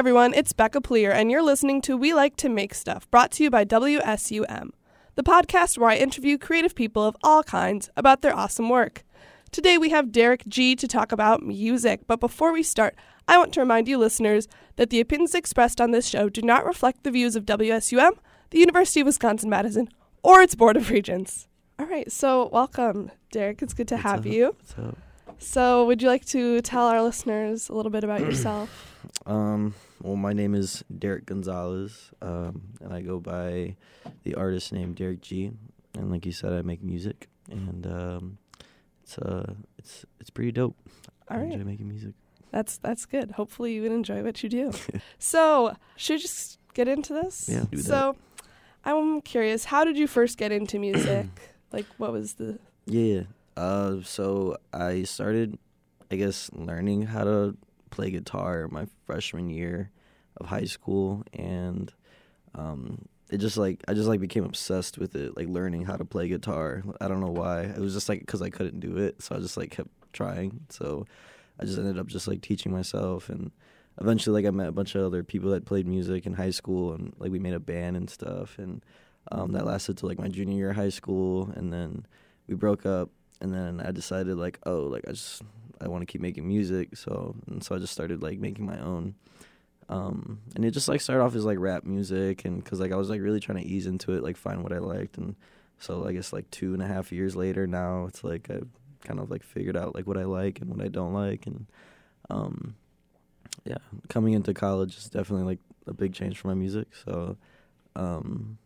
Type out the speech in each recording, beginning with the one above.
everyone, it's Becca Pleer, and you're listening to We Like to Make Stuff, brought to you by WSUM, the podcast where I interview creative people of all kinds about their awesome work. Today we have Derek G to talk about music, but before we start, I want to remind you listeners that the opinions expressed on this show do not reflect the views of WSUM, the University of Wisconsin Madison, or its Board of Regents. All right, so welcome, Derek. It's good to What's have up? you. What's up? So, would you like to tell our listeners a little bit about yourself? Um, well, my name is Derek Gonzalez, um, and I go by the artist name Derek G. And like you said, I make music, and um, it's uh, it's it's pretty dope. All I right. enjoy making music. That's that's good. Hopefully you would enjoy what you do. so, should we just get into this? Yeah, do that. so, I'm curious, how did you first get into music? like what was the Yeah. Uh, so I started, I guess, learning how to play guitar my freshman year of high school, and um, it just like I just like became obsessed with it, like learning how to play guitar. I don't know why. It was just like because I couldn't do it, so I just like kept trying. So I just ended up just like teaching myself, and eventually like I met a bunch of other people that played music in high school, and like we made a band and stuff, and um, that lasted to like my junior year of high school, and then we broke up and then I decided like oh like I just I want to keep making music so and so I just started like making my own um and it just like started off as like rap music and because like I was like really trying to ease into it like find what I liked. And so I guess like two and a half years later now it's like I've kind of like figured out like what I like and what I don't like. And um yeah coming into college is definitely like a big change for my music. So um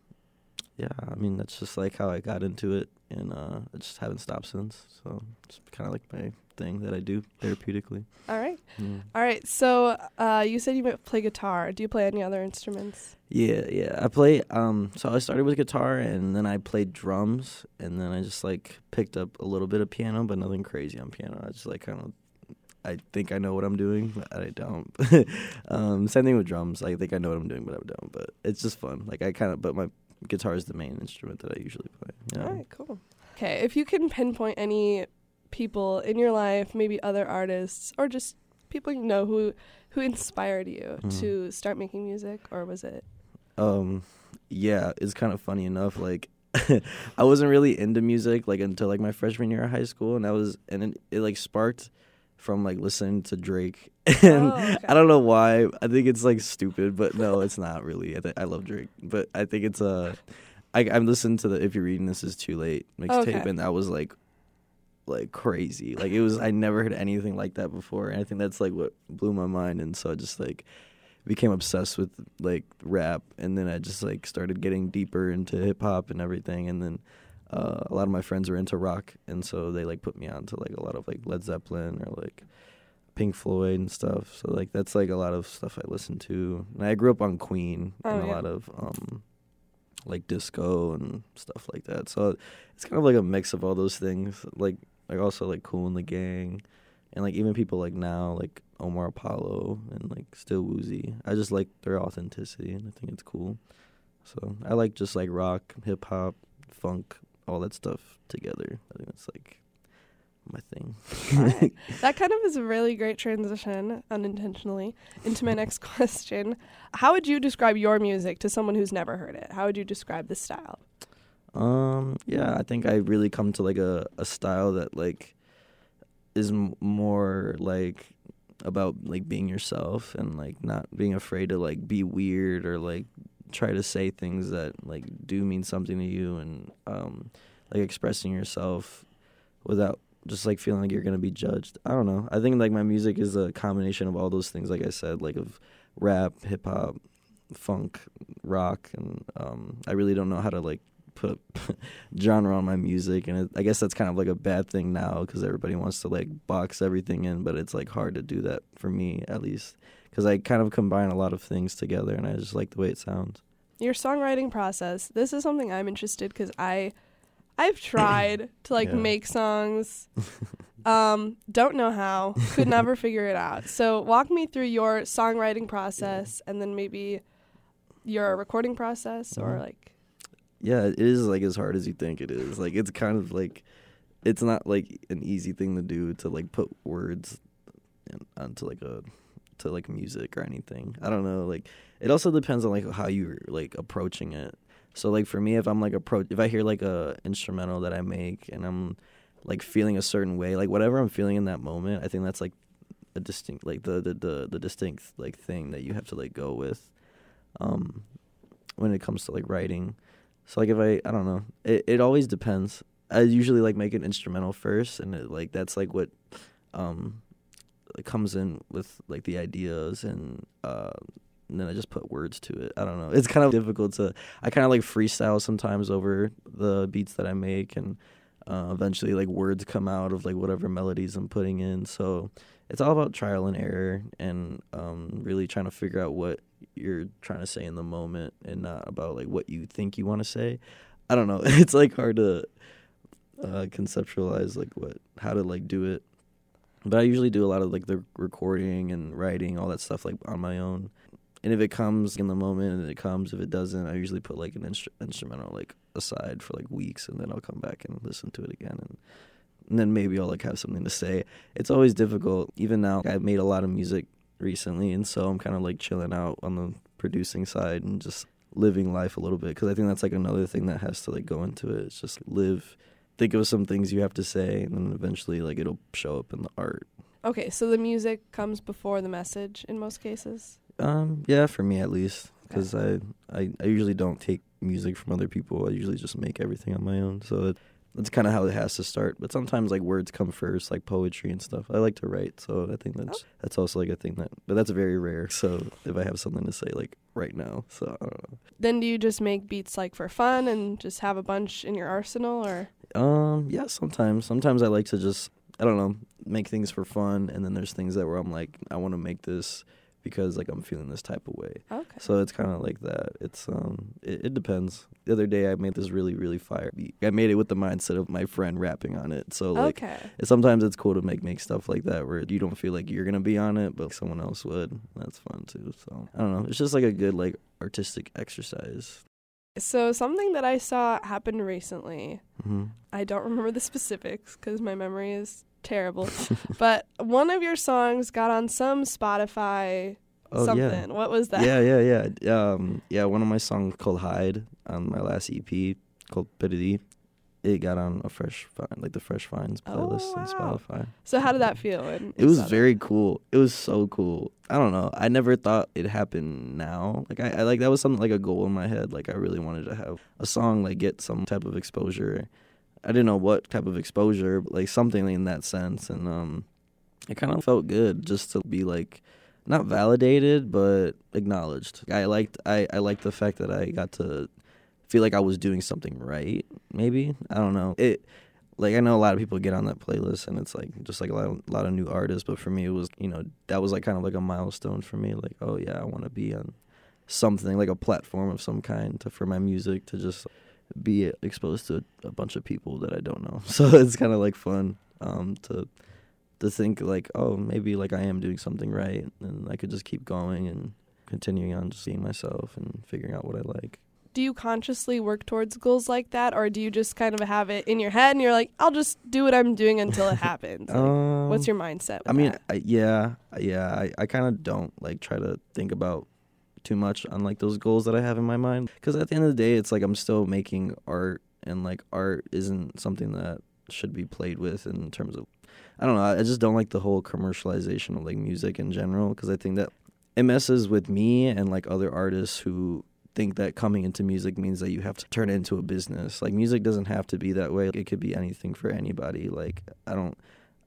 yeah, I mean that's just like how I got into it, and uh, I just haven't stopped since. So it's kind of like my thing that I do therapeutically. All right. Yeah. All right. So, uh, you said you might play guitar. Do you play any other instruments? yeah, yeah. I play. Um, so I started with guitar, and then I played drums, and then I just like picked up a little bit of piano, but nothing crazy on piano. I just like kind of. I think I know what I'm doing, but I don't. um, same thing with drums. I think I know what I'm doing, but I don't. But it's just fun. Like I kind of, but my guitar is the main instrument that I usually play. Yeah. All right, cool. Okay, if you can pinpoint any people in your life, maybe other artists or just people you know who who inspired you Mhm. to start making music or was it Um, yeah, it's kind of funny enough. Like, I wasn't really into music like until like my freshman year of high school, and I was, and it, it like sparked from like listening to Drake. And Oh, okay. I don't know why. I think it's like stupid, but no, it's not really. I, th- I love Drake, but I think it's uh, I I'm listening to the If You're Reading This Is Too Late mixtape, Okay. and that was like. Like crazy, like it was. I never heard anything like that before, and I think that's like what blew my mind. And so I just like became obsessed with like rap and then I just like started getting deeper into hip hop and everything and then uh, a lot of my friends were into rock and so they like put me on to like a lot of like Led Zeppelin or like Pink Floyd and stuff so like that's like a lot of stuff I listen to and I grew up on Queen Oh, and a yeah. lot of um like disco and stuff like that so it's kind of like a mix of all those things like like also like Kool and the Gang and like even people like now like Omar Apollo and like Still Woozy. I just like their authenticity and I think it's cool. So I like just like rock, hip hop, funk, all that stuff together. I think it's like my thing. Alright. that kind of is a really great transition unintentionally into my next question how would you describe your music to someone who's never heard it how would you describe the style Um, yeah, I think I really come to like a, a style that like is m- more like about like being yourself and like not being afraid to like be weird or like try to say things that like do mean something to you and um like expressing yourself without just like feeling like you're gonna be judged. I don't know. I think like my music is a combination of all those things, like I said, like of rap, hip hop, funk, rock, and um, I really don't know how to like put genre on my music, and it, I guess that's kind of like a bad thing now because everybody wants to like box everything in, but it's like hard to do that for me at least because I kind of combine a lot of things together, and I just like the way it sounds. your songwriting process this is something i'm interested because i i've tried to like Yeah. make songs um don't know how could never figure it out so walk me through your songwriting process and then maybe your recording process or Mhm. like Yeah, it is like as hard as you think it is. Like it's kind of like it's not like an easy thing to do to like put words in, onto like a to like music or anything. I don't know. Like it also depends on like how you're like approaching it. So like for me, if I'm like approach, if I hear like a instrumental that I make and I'm like feeling a certain way, like whatever I'm feeling in that moment, I think that's like a distinct, like the the the, the distinct like thing that you have to like go with, um, when it comes to like writing. So like if I I don't know, it it always depends. I usually like make an instrumental first, and it, like that's like what um comes in with like the ideas and uh and then I just put words to it. I don't know. It's kind of difficult to. I kind of like freestyle sometimes over the beats that I make, and uh, eventually like words come out of like whatever melodies I'm putting in. So it's all about trial and error, and um, really trying to figure out what you're trying to say in the moment, and not about like what you think you want to say. I don't know. It's like hard to uh, conceptualize like what how to like do it. But I usually do a lot of like the recording and writing, all that stuff like on my own and if it comes in the moment and it comes if it doesn't i usually put like an instru- instrumental like aside for like weeks and then i'll come back and listen to it again and, and then maybe i'll like have something to say. It's always difficult. Even now i've made a lot of music recently and so i'm kind of like chilling out on the producing side and just living life a little bit because i think that's like another thing that has to like go into it. It's just live think of some things you have to say and then eventually like it'll show up in the art. Okay, so the music comes before the message in most cases. Um, yeah, for me at least, because I, I I usually don't take music from other people. I usually just make everything on my own. So that, that's kind of how it has to start. But sometimes like words come first, like poetry and stuff. I like to write, so I think that's Oh. that's also like a thing that, but that's very rare. So if I have something to say like right now, so I don't know. Then do you just make beats like for fun and just have a bunch in your arsenal, or Um, yeah, sometimes. Sometimes I like to just I don't know make things for fun, and then there's things that where I'm like I want to make this because like I'm feeling this type of way. okay? So it's kind of like that. It's um, it, it depends. The other day I made this really really fire beat. I made it with the mindset of my friend rapping on it. So like okay, sometimes it's cool to make make stuff like that where you don't feel like you're gonna be on it, but someone else would. That's fun too. So I don't know. It's just like a good like artistic exercise. so something that I saw happen recently. hmm I don't remember the specifics because my memory is terrible. but one of your songs got on some Spotify Oh something. yeah. What was that? Yeah, yeah, yeah. Um, yeah, one of my songs called "Hide" on my last EP called "Perdí." It got on a fresh find, like the Fresh Finds Oh, playlist on. Spotify. So how did that feel? It was very cool. It was so cool. I don't know. I never thought it happened now. Like I, I like that was something like a goal in my head. Like I really wanted to have a song like get some type of exposure. I didn't know what type of exposure, but like something in that sense. And um, it kind of felt good just to be like not validated but acknowledged. I liked I I liked the fact that I got to feel like I was doing something right. Maybe I don't know it. Like I know a lot of people get on that playlist and it's like just like a lot of, a lot of new artists, but for me it was you know that was like kind of like a milestone for me. Like oh yeah, I want to be on something like a platform of some kind to, for my music to just be exposed to a bunch of people that I don't know. So it's kind of like fun um, to to think like oh maybe like I am doing something right and I could just keep going and continuing on just being myself and figuring out what I like. Do you consciously work towards goals like that, or do you just kind of have it in your head and you're like, I'll just do what I'm doing until it happens? Like, Um, what's your mindset? I mean? I, yeah, yeah. I, I kind of don't like try to think about too much on like those goals that I have in my mind because at the end of the day, it's like I'm still making art, and like art isn't something that should be played with in terms of. I don't know. I just don't like the whole commercialization of like music in general because I think that it messes with me and like other artists who think that coming into music means that you have to turn it into a business. Like music doesn't have to be that way. It could be anything for anybody. Like I don't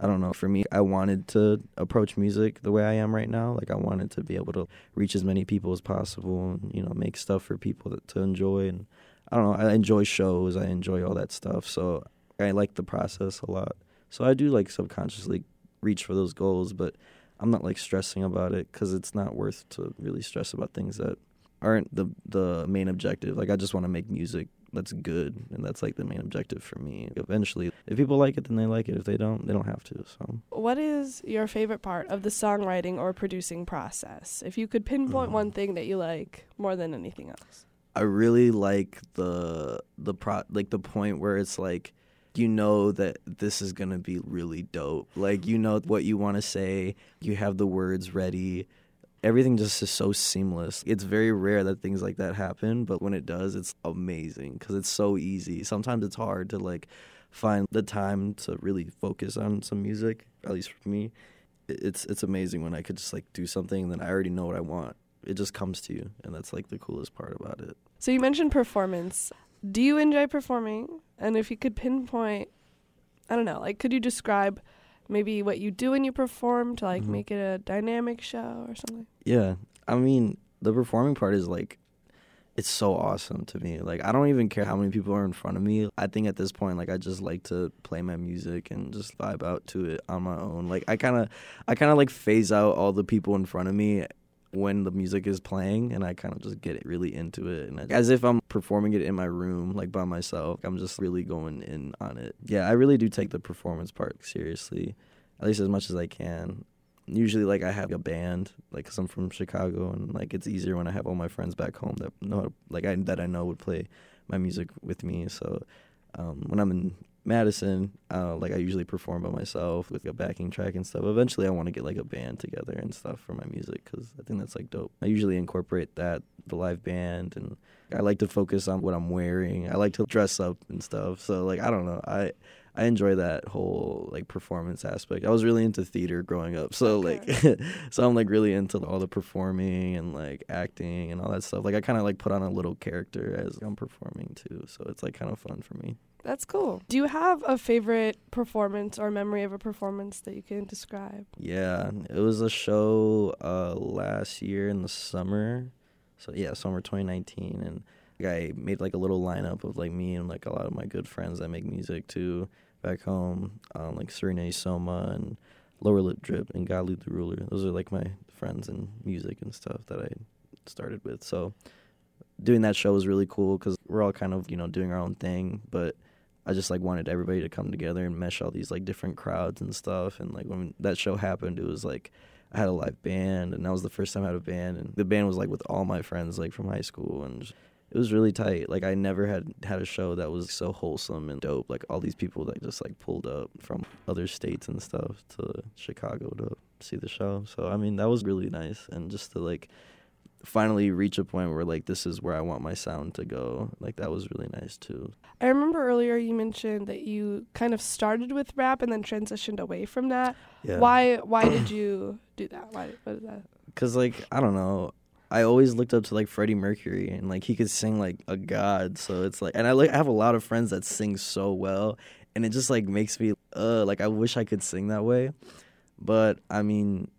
I don't know. For me, I wanted to approach music the way I am right now. Like I wanted to be able to reach as many people as possible, and you know, make stuff for people that, to enjoy. And I don't know. I enjoy shows. I enjoy all that stuff. So I like the process a lot. So I do like subconsciously reach for those goals, but I'm not like stressing about it because it's not worth to really stress about things that aren't the the main objective. Like I just want to make music that's good, and that's like the main objective for me. Eventually, if people like it, then they like it. If they don't, they don't have to. So What is your favorite part of the songwriting or producing process? If you could pinpoint Mm. one thing that you like more than anything else. I really like the the pro like the point where it's like you know that this is going to be really dope. Like you know what you want to say, you have the words ready. Everything just is so seamless. It's very rare that things like that happen, but when it does, it's amazing cuz it's so easy. Sometimes it's hard to like find the time to really focus on some music, at least for me. It's it's amazing when I could just like do something and then I already know what I want. It just comes to you, and that's like the coolest part about it. So you mentioned performance. Do you enjoy performing? And if you could pinpoint, I don't know, like could you describe maybe what you do when you perform to like Mhm. make it a dynamic show or something? Yeah. I mean, the performing part is like it's so awesome to me. Like I don't even care how many people are in front of me. I think at this point like I just like to play my music and just vibe out to it on my own. Like I kind of I kind of like phase out all the people in front of me when the music is playing and I kind of just get really into it and I, as if I'm performing it in my room like by myself. I'm just really going in on it. Yeah, I really do take the performance part seriously. At least as much as I can usually like I have a band, like because I'm from Chicago, and like it's easier when I have all my friends back home that know, like I that I know would play my music with me. So um, when I'm in Madison, uh, like I usually perform by myself with a backing track and stuff. Eventually, I want to get like a band together and stuff for my music because I think that's like dope. I usually incorporate that the live band, and I like to focus on what I'm wearing. I like to dress up and stuff. So like I don't know, I I enjoy that whole like performance aspect. I was really into theater growing up, so Okay. like, so I'm like really into all the performing and like acting and all that stuff. Like I kind of like put on a little character as I'm performing too, so it's like kind of fun for me. That's cool. Do you have a favorite performance or memory of a performance that you can describe? Yeah, it was a show uh last year in the summer, so yeah, summer 2019, and I made like a little lineup of like me and like a lot of my good friends that make music too back home, um, like Serena Soma and Lower Lip Drip and Godly the Ruler. Those are like my friends and music and stuff that I started with. So doing that show was really cool because we're all kind of you know doing our own thing, but I just like wanted everybody to come together and mesh all these like different crowds and stuff. And like when that show happened, it was like I had a live band, and that was the first time I had a band, and the band was like with all my friends like from high school, and it was really tight. Like I never had had a show that was so wholesome and dope. Like all these people that just like pulled up from other states and stuff to Chicago to see the show. So I mean that was really nice, and just to like finally reach a point where like this is where I want my sound to go. Like that was really nice too. I remember earlier you mentioned that you kind of started with rap and then transitioned away from that. Yeah. Why why did you do that? Why what is that? Cause like I don't know, I always looked up to like Freddie Mercury and like he could sing like a god. So it's like, and I like I have a lot of friends that sing so well, and it just like makes me uh like I wish I could sing that way, but I mean,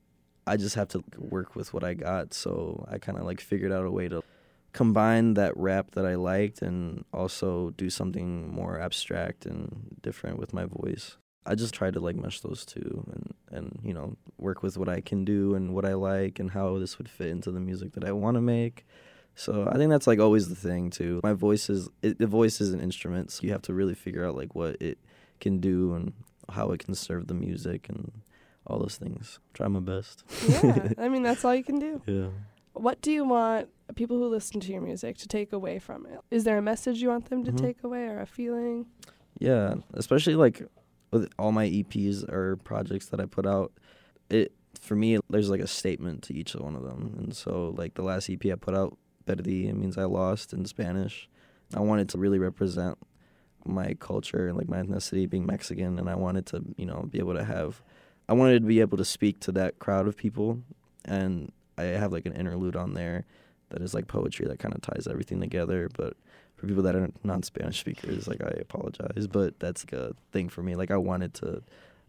I just have to work with what I got. So I kind of like figured out a way to combine that rap that I liked and also do something more abstract and different with my voice. I just try to like mesh those two and and you know work with what I can do and what I like and how this would fit into the music that I want to make. So I think that's like always the thing too. My voice is it, the voice is an instrument, so you have to really figure out like what it can do and how it can serve the music and all those things. Try my best. Yeah. I mean that's all you can do. Yeah. What do you want people who listen to your music to take away from it? Is there a message you want them to Mhm. take away or a feeling? Yeah, especially like with all my EPs or projects that I put out, it for me there's like a statement to each one of them. And so like the last EP I put out, Perdí, it means I lost in Spanish. I wanted to really represent my culture and like my ethnicity being Mexican and I wanted to, you know, be able to have I wanted to be able to speak to that crowd of people and I have like an interlude on there that is like poetry that kind of ties everything together, but for people that are non-Spanish speakers, like I apologize, but that's like a thing for me. Like I wanted to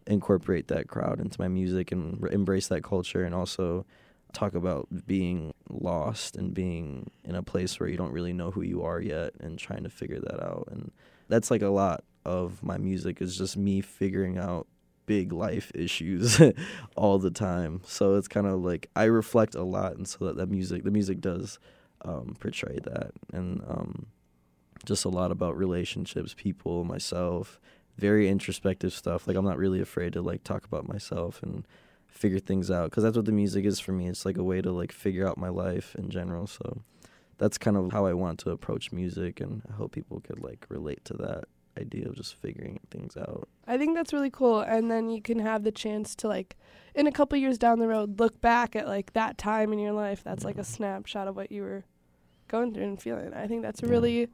incorporate that crowd into my music and re- embrace that culture, and also talk about being lost and being in a place where you don't really know who you are yet, and trying to figure that out. And that's like a lot of my music is just me figuring out big life issues all the time. So it's kind of like I reflect a lot, and so that that music, the music does um, portray that, and um, just a lot about relationships, people, myself. Very introspective stuff. Like I'm not really afraid to like talk about myself and figure things out because that's what the music is for me. It's like a way to like figure out my life in general. So that's kind of how I want to approach music, and I hope people could like relate to that idea of just figuring things out. I think that's really cool. And then you can have the chance to like in a couple years down the road look back at like that time in your life. That's like a snapshot of what you were going through and feeling. I think that's Yeah. really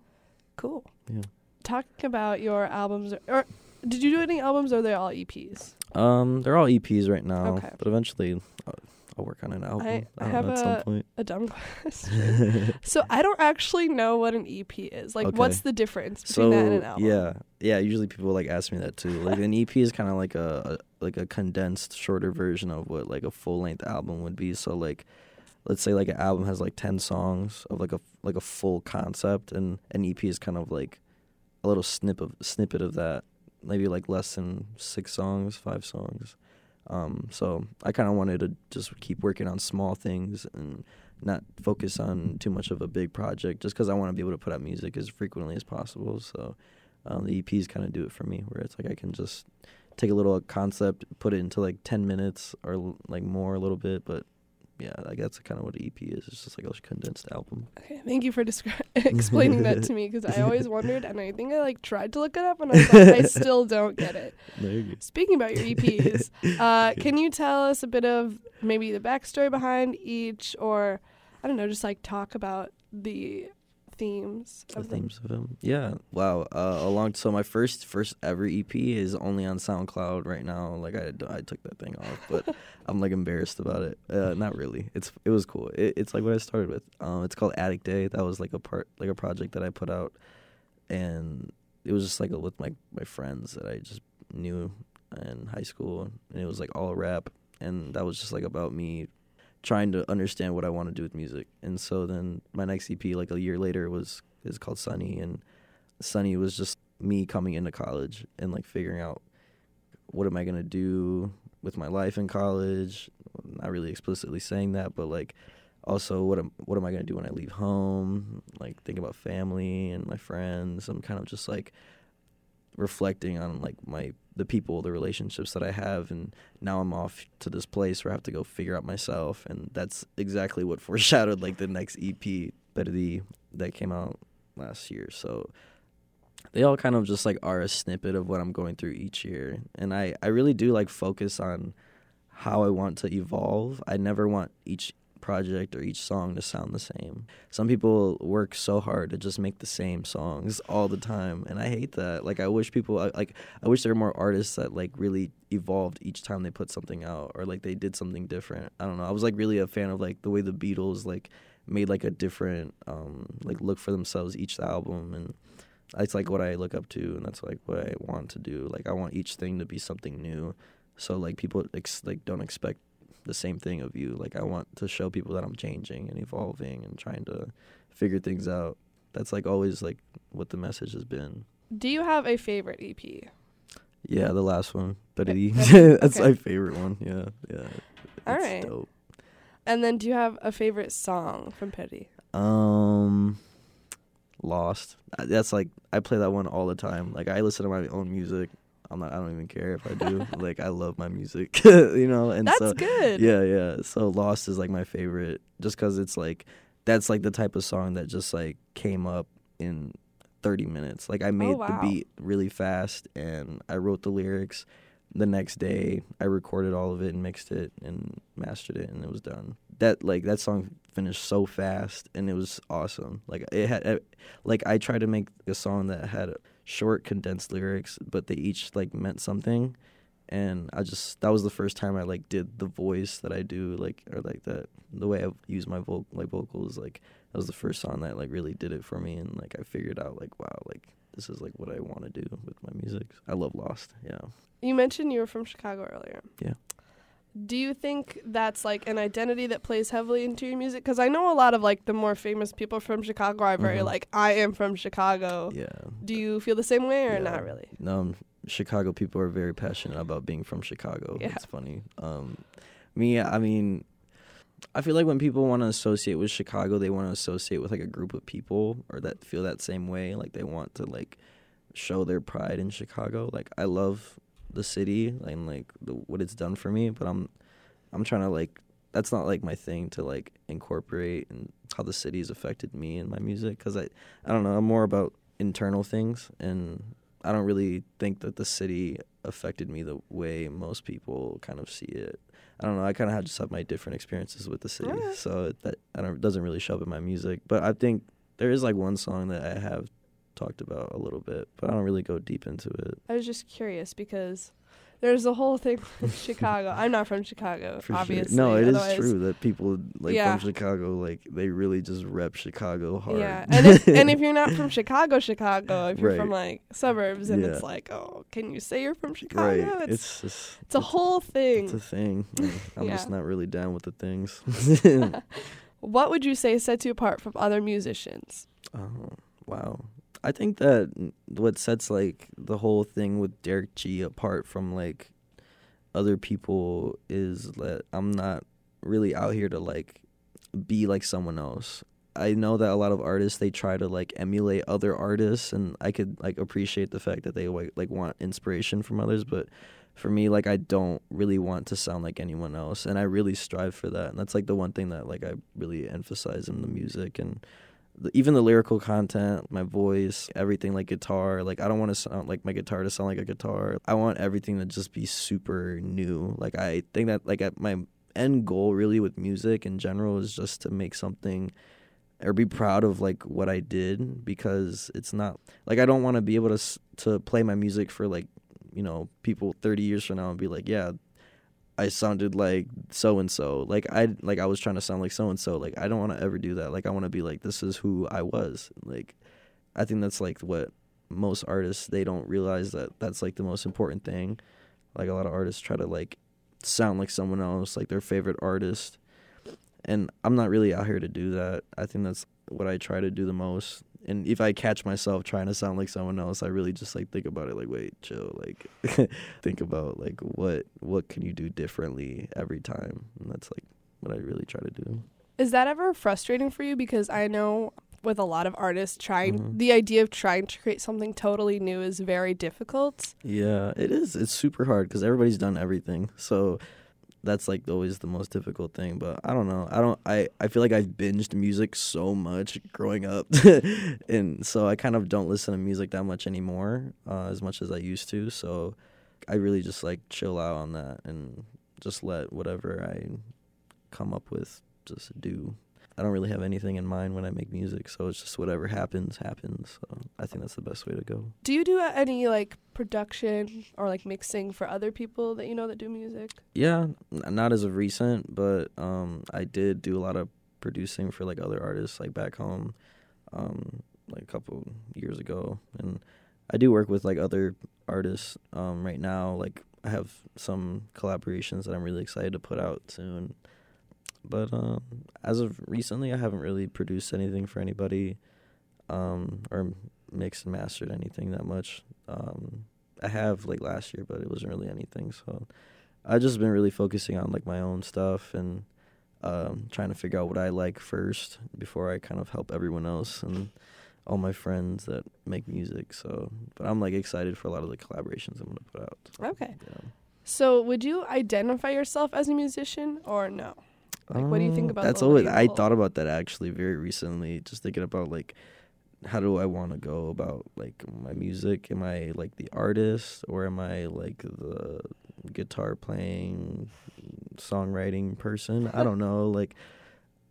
cool. Yeah. Talking about your albums or, or did you do any albums or are they all EPs? Um, they're all EPs right now, Okay. but eventually I'll, I'll work on an album. I don't have know, at a- some point. A dumb question. so I don't actually know what an EP is. Like Okay. what's the difference between So that and an album? yeah, yeah. Usually people like ask me that too. Like an EP is kind of like a, a like a condensed, shorter version of what like a full length album would be. So like, let's say like an album has like ten songs of like a like a full concept, and an EP is kind of like a little snip of snippet of that. Maybe like less than six songs, five songs. Um, so I kind of wanted to just keep working on small things and not focus on too much of a big project, just because I want to be able to put out music as frequently as possible. So um, the EPs kind of do it for me, where it's like I can just take a little concept, put it into like ten minutes or like more a little bit, but yeah, like that's kind of what an EP is. It's just like a condensed album. Okay, thank you for descri- explaining that to me because I always wondered, and I think I like tried to look it up, and I was like, I still don't get it. Speaking about your EPs, uh, can you tell us a bit of maybe the backstory behind each, or I don't know, just like talk about the themes The of them? themes of them. Yeah. Wow. Uh, along. So my first first ever EP is only on SoundCloud right now. Like I I took that thing off, but I'm like embarrassed about it. Uh, not really. It's it was cool. It, it's like what I started with. Um, it's called Addict Day. That was like a part like a project that I put out, and it was just like with my my friends that I just knew in high school, and it was like all rap, and that was just like about me trying to understand what I want to do with music. And so then my next EP, like a year later, was is called Sunny, and Sunny was just me coming into college and like figuring out what am I gonna do with my life in college. Not really explicitly saying that, but like also what am what am I gonna do when I leave home? Like think about family and my friends. I'm kind of just like reflecting on like my the people, the relationships that I have, and now I'm off to this place where I have to go figure out myself, and that's exactly what foreshadowed like the next EP, the that came out last year. So they all kind of just like are a snippet of what I'm going through each year, and I I really do like focus on how I want to evolve. I never want each project or each song to sound the same. Some people work so hard to just make the same songs all the time, and I hate that. Like I wish people like I wish there were more artists that like really evolved each time they put something out or like they did something different. I don't know. I was like really a fan of like the way the Beatles like made like a different um like look for themselves each album and it's like what I look up to and that's like what I want to do. Like I want each thing to be something new. So like people ex- like don't expect the same thing of you. Like I want to show people that I'm changing and evolving and trying to figure things out. That's like always like what the message has been. Do you have a favorite EP? Yeah, the last one, but Okay. that's Okay. my favorite one. Yeah, yeah. All right. dope. And then do you have a favorite song from Perdí? Um, Lost. That's like I play that one all the time. Like I listen to my own music. I'm not. I don't even care if I do. like I love my music, you know. And That's so good. yeah, yeah. So Lost is like my favorite, just because it's like that's like the type of song that just like came up in 30 minutes. Like I made Oh, wow. the beat really fast, and I wrote the lyrics. The next day, I recorded all of it and mixed it and mastered it, and it was done. That like that song finished so fast, and it was awesome. Like it had, uh, like I tried to make a song that had short, condensed lyrics, but they each like meant something and I just that was the first time I like did the voice that I do like or like that the way I use my vocal like vocals like that was the first song that like really did it for me and like I figured out like wow like this is like what I want to do with my music. I love Lost. Yeah. You mentioned you were from Chicago earlier. Yeah. Do you think that's like an identity that plays heavily into your music? Because I know a lot of like the more famous people from Chicago are very Mhm. like, I am from Chicago. Yeah. Do you feel the same way or Yeah. not really? No, um, Chicago people are very passionate about being from Chicago. Yeah. It's funny. Um, me, I mean, I feel like when people want to associate with Chicago, they want to associate with like a group of people or that feel that same way. Like they want to like show their pride in Chicago. Like I love the city and like the, what it's done for me, but I'm I'm trying to like that's not like my thing to like incorporate and how the city has affected me and my music because I I don't know I'm more about internal things and I don't really think that the city affected me the way most people kind of see it. I don't know. I kind of just have my different experiences with the city, so that I don't doesn't really show up in my music. But I think there is like one song that I have talked about a little bit, but I don't really go deep into it. I was just curious because there's a whole thing with Chicago. I'm not from Chicago, For obviously. sure. No, it is otherwise- true that people like Yeah. from Chicago, like they really just rep Chicago hard. Yeah, and if, and if you're not from Chicago, Chicago, if you're from like suburbs, and it's like, oh, can you say you're from Chicago? right, It's, it's just it's a whole thing. It's a thing. I'm just not really down with the things. what would you say sets you apart from other musicians? oh, wow. I think that what sets like the whole thing with Derek G apart from like other people is that I'm not really out here to like be like someone else. I know that a lot of artists they try to like emulate other artists and I could like appreciate the fact that they like, want inspiration from others, but for me like I don't really want to sound like anyone else and I really strive for that. And that's like the one thing that like I really emphasize in the music and even the lyrical content, my voice, everything like guitar. Like I don't want to sound like my guitar to sound like a guitar. I want everything to just be super new. Like I think that like at my end goal really with music in general is just to make something or be proud of like what I did because it's not like I don't want to be able to to play my music for like you know people 30 years from now and be like yeah I sounded like so and so like I like I was trying to sound like so and so like I don't want to ever do that. Like I want to be like this is who I was. Like I think that's like what most artists they don't realize that that's like the most important thing. Like a lot of artists try to like sound like someone else like their favorite artist. And I'm not really out here to do that. I think that's what I try to do the most. And if I catch myself trying to sound like someone else, I really just like think about it like wait, chill, like think about like what what can you do differently every time. And that's like what I really try to do. Is that ever frustrating for you? Because I know with a lot of artists, trying Mhm. the idea of trying to create something totally new is very difficult. Yeah, it is. It's super hard cuz everybody's done everything. So that's like always the most difficult thing, but I don't know. I don't I I feel like I've binged music so much growing up. and so I kind of don't listen to music that much anymore, uh, as much as I used to. So I really just like chill out on that and just let whatever I come up with just do. I don't really have anything in mind when I make music, so it's just whatever happens, happens. So I think that's the best way to go. Do you do any like production or like mixing for other people that you know that do music? Yeah, n- not as of recent, but um, I did do a lot of producing for like other artists like back home, um, like a couple years ago, and I do work with like other artists um, right now. Like I have some collaborations that I'm really excited to put out soon. But um, as of recently, I haven't really produced anything for anybody, um, or mixed and mastered anything that much. Um, I have like last year, but it wasn't really anything. So I've just been really focusing on like my own stuff and um, trying to figure out what I like first before I kind of help everyone else and all my friends that make music. So, but I'm like excited for a lot of the collaborations I'm gonna put out. So, Okay. yeah. So would you identify yourself as a musician or no? Like, what do you think Um, about that's always I thought about that actually very recently, just thinking about like how do I want to go about like my music? Am I like the artist or am I like the guitar playing, songwriting person? I don't know. Like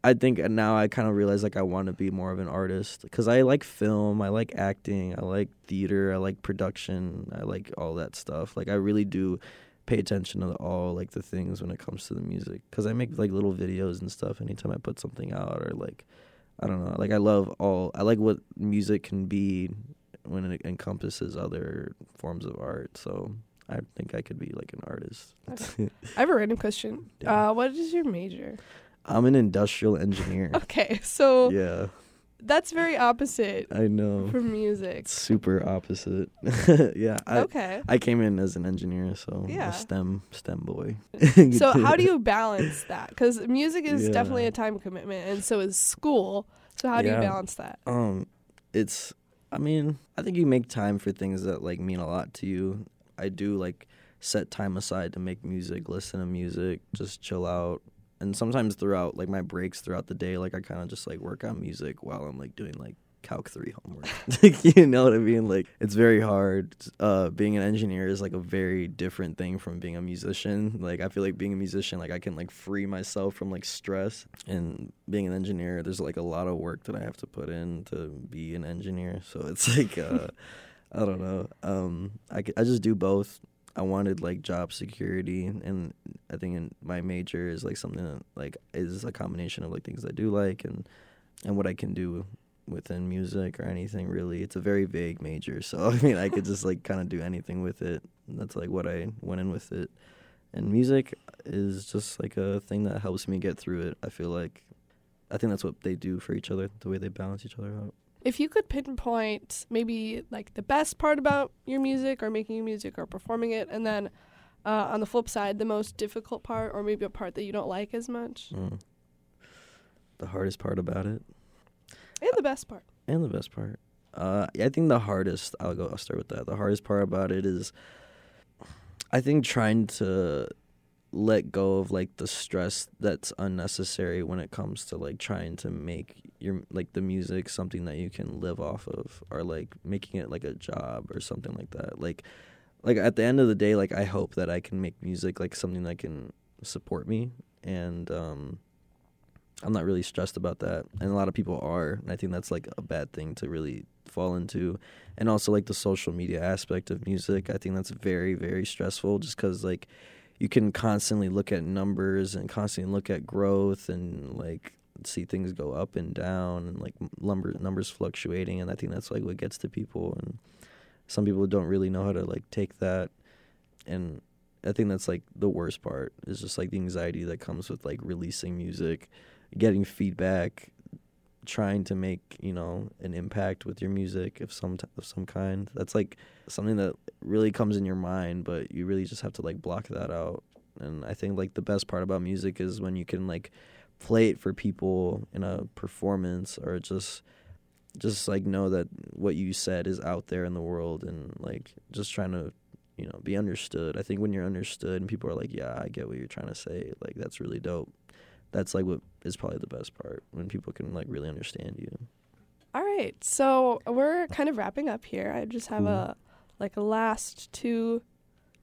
I think now I kind of realize like I want to be more of an artist because I like film, I like acting, I like theater, I like production, I like all that stuff. Like I really do pay attention to all like the things when it comes to the music because I make like little videos and stuff anytime I put something out or like I don't know like I love all I like what music can be when it encompasses other forms of art so I think I could be like an artist. I have a random question. Yeah. Uh, what is your major? I'm an industrial engineer. Okay, so yeah, that's very opposite I know. For music. It's super opposite. yeah, I Okay. I came in as an engineer, so Yeah. a STEM STEM boy. So how do you balance that? Because music is Yeah. definitely a time commitment, and so is school. So how do you balance that? Um, it's. I mean, I think you make time for things that like mean a lot to you. I do like set time aside to make music, listen to music, just chill out. And sometimes throughout like my breaks throughout the day, like I kind of just like work on music while I'm like doing like Calc three homework. you know what I mean? Like it's very hard. Uh, being an engineer is like a very different thing from being a musician. Like I feel like being a musician, like I can like free myself from like stress, and being an engineer, there's like a lot of work that I have to put in to be an engineer. So it's like uh, I don't know. Um, I I just do both. I wanted like job security, and I think in my major is like something that like is a combination of like things I do like and and what I can do within music or anything really. It's a very vague major, so I mean I could just like kind of do anything with it. That's like what I went in with it. And music is just like a thing that helps me get through it. I feel like I think that's what they do for each other, the way they balance each other out. If you could pinpoint maybe like the best part about your music or making your music or performing it, and then uh, on the flip side, the most difficult part or maybe a part that you don't like as much, Mm. The hardest part about it, and the best part. and the best part. Uh, I think the hardest. I'll go. I'll start with that. The hardest part about it is, I think trying to let go of like the stress that's unnecessary when it comes to like trying to make your like the music something that you can live off of or like making it like a job or something like that. Like like at the end of the day like i hope that i can make music like something that can support me and um i'm not really stressed about that. And a lot of people are and i think that's like a bad thing to really fall into. And also like the social media aspect of music i think that's very very stressful just because like you can constantly look at numbers and constantly look at growth and like see things go up and down and like lumber numbers fluctuating and I think that's like what gets to people and some people don't really know how to like take that and I think that's like the worst part is just like the anxiety that comes with like releasing music, getting feedback, trying to make you know an impact with your music of some t- of some kind. That's like something that really comes in your mind, but you really just have to like block that out. And I think like the best part about music is when you can like play it for people in a performance or just just like know that what you said is out there in the world and like just trying to you know be understood. I think when you're understood and people are like, "Yeah, I get what you're trying to say." Like that's really dope. That's like what is probably the best part when people can like really understand you. All right, so we're kind of wrapping up here. I just have a like a last two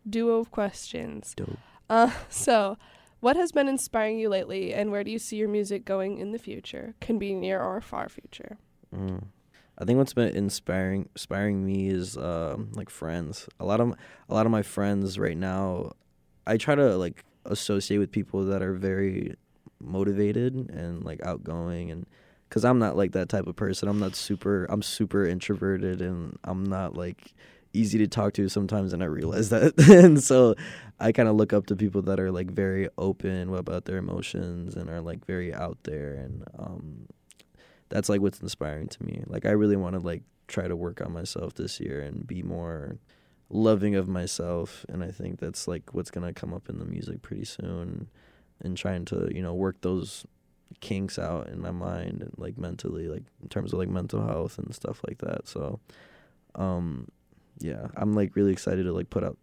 duo of questions. Dope. Uh, so, what has been inspiring you lately, and where do you see your music going in the future? Can be near or far future. Mm. I think what's been inspiring inspiring me is um, like friends. A lot of a lot of my friends right now, I try to like associate with people that are very motivated and like outgoing and because I'm not like that type of person. I'm not super. I'm super introverted and I'm not like easy to talk to sometimes, and I realize that. and so I kind of look up to people that are like very open about their emotions and are like very out there and um, that's like what's inspiring to me. Like I really want to like try to work on myself this year and be more loving of myself and I think that's like what's going to come up in the music pretty soon and trying to, you know, work those kinks out in my mind and like mentally like in terms of like mental health and stuff like that. So um yeah, I'm like really excited to like put out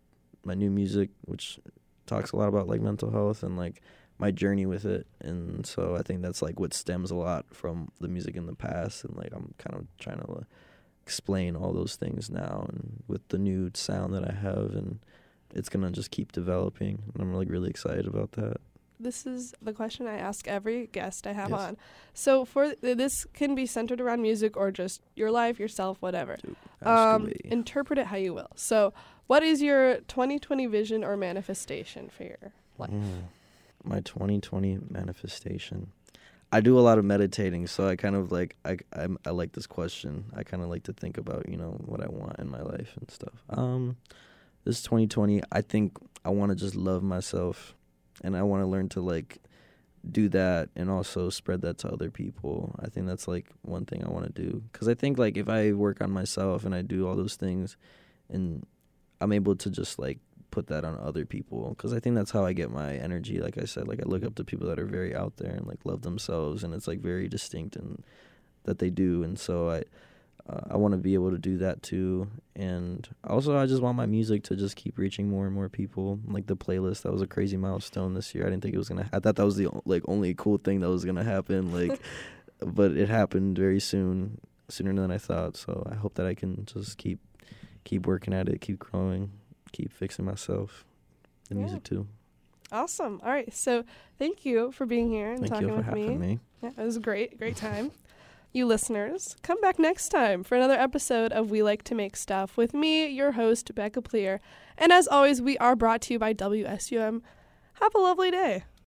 my new music which talks a lot about like mental health and like my journey with it. And so i think that's like what stems a lot from the music in the past. And like i'm kind of trying to explain all those things now and with the new sound that i have. And it's gonna just keep developing. And i'm like really excited about that This is the question I ask every guest I have Yes. on. So, for this can be centered around music or just your life, yourself, whatever. Um, interpret it how you will. So, what is your 2020 vision or manifestation for your life? Mm. my 2020 manifestation i do a lot of meditating so i kind of like i I'm, i like this question i kind of like to think about you know what i want in my life and stuff um this 2020 i think i want to just love myself and i want to learn to like do that and also spread that to other people i think that's like one thing i want to do because i think like if i work on myself and i do all those things and i'm able to just like put that on other people because I think that's how I get my energy. Like I said, like I look up to people that are very out there and like love themselves, and it's like very distinct and that they do. And so I, uh, I want to be able to do that too. And also, I just want my music to just keep reaching more and more people. Like the playlist, that was a crazy milestone this year. I didn't think it was gonna. I thought that was the like only cool thing that was gonna happen. Like, but it happened very soon. sooner than I thought. So I hope that I can just keep keep working at it, keep growing, keep fixing myself, the Yeah. music too. Awesome. All right. So thank you for being here and Thank talking you for with me. having me. Yeah, it was a great, great time. You listeners, come back next time for another episode of We Like to Make Stuff with me, your host, Becca Pleer. And as always, we are brought to you by WSUM. Have a lovely day.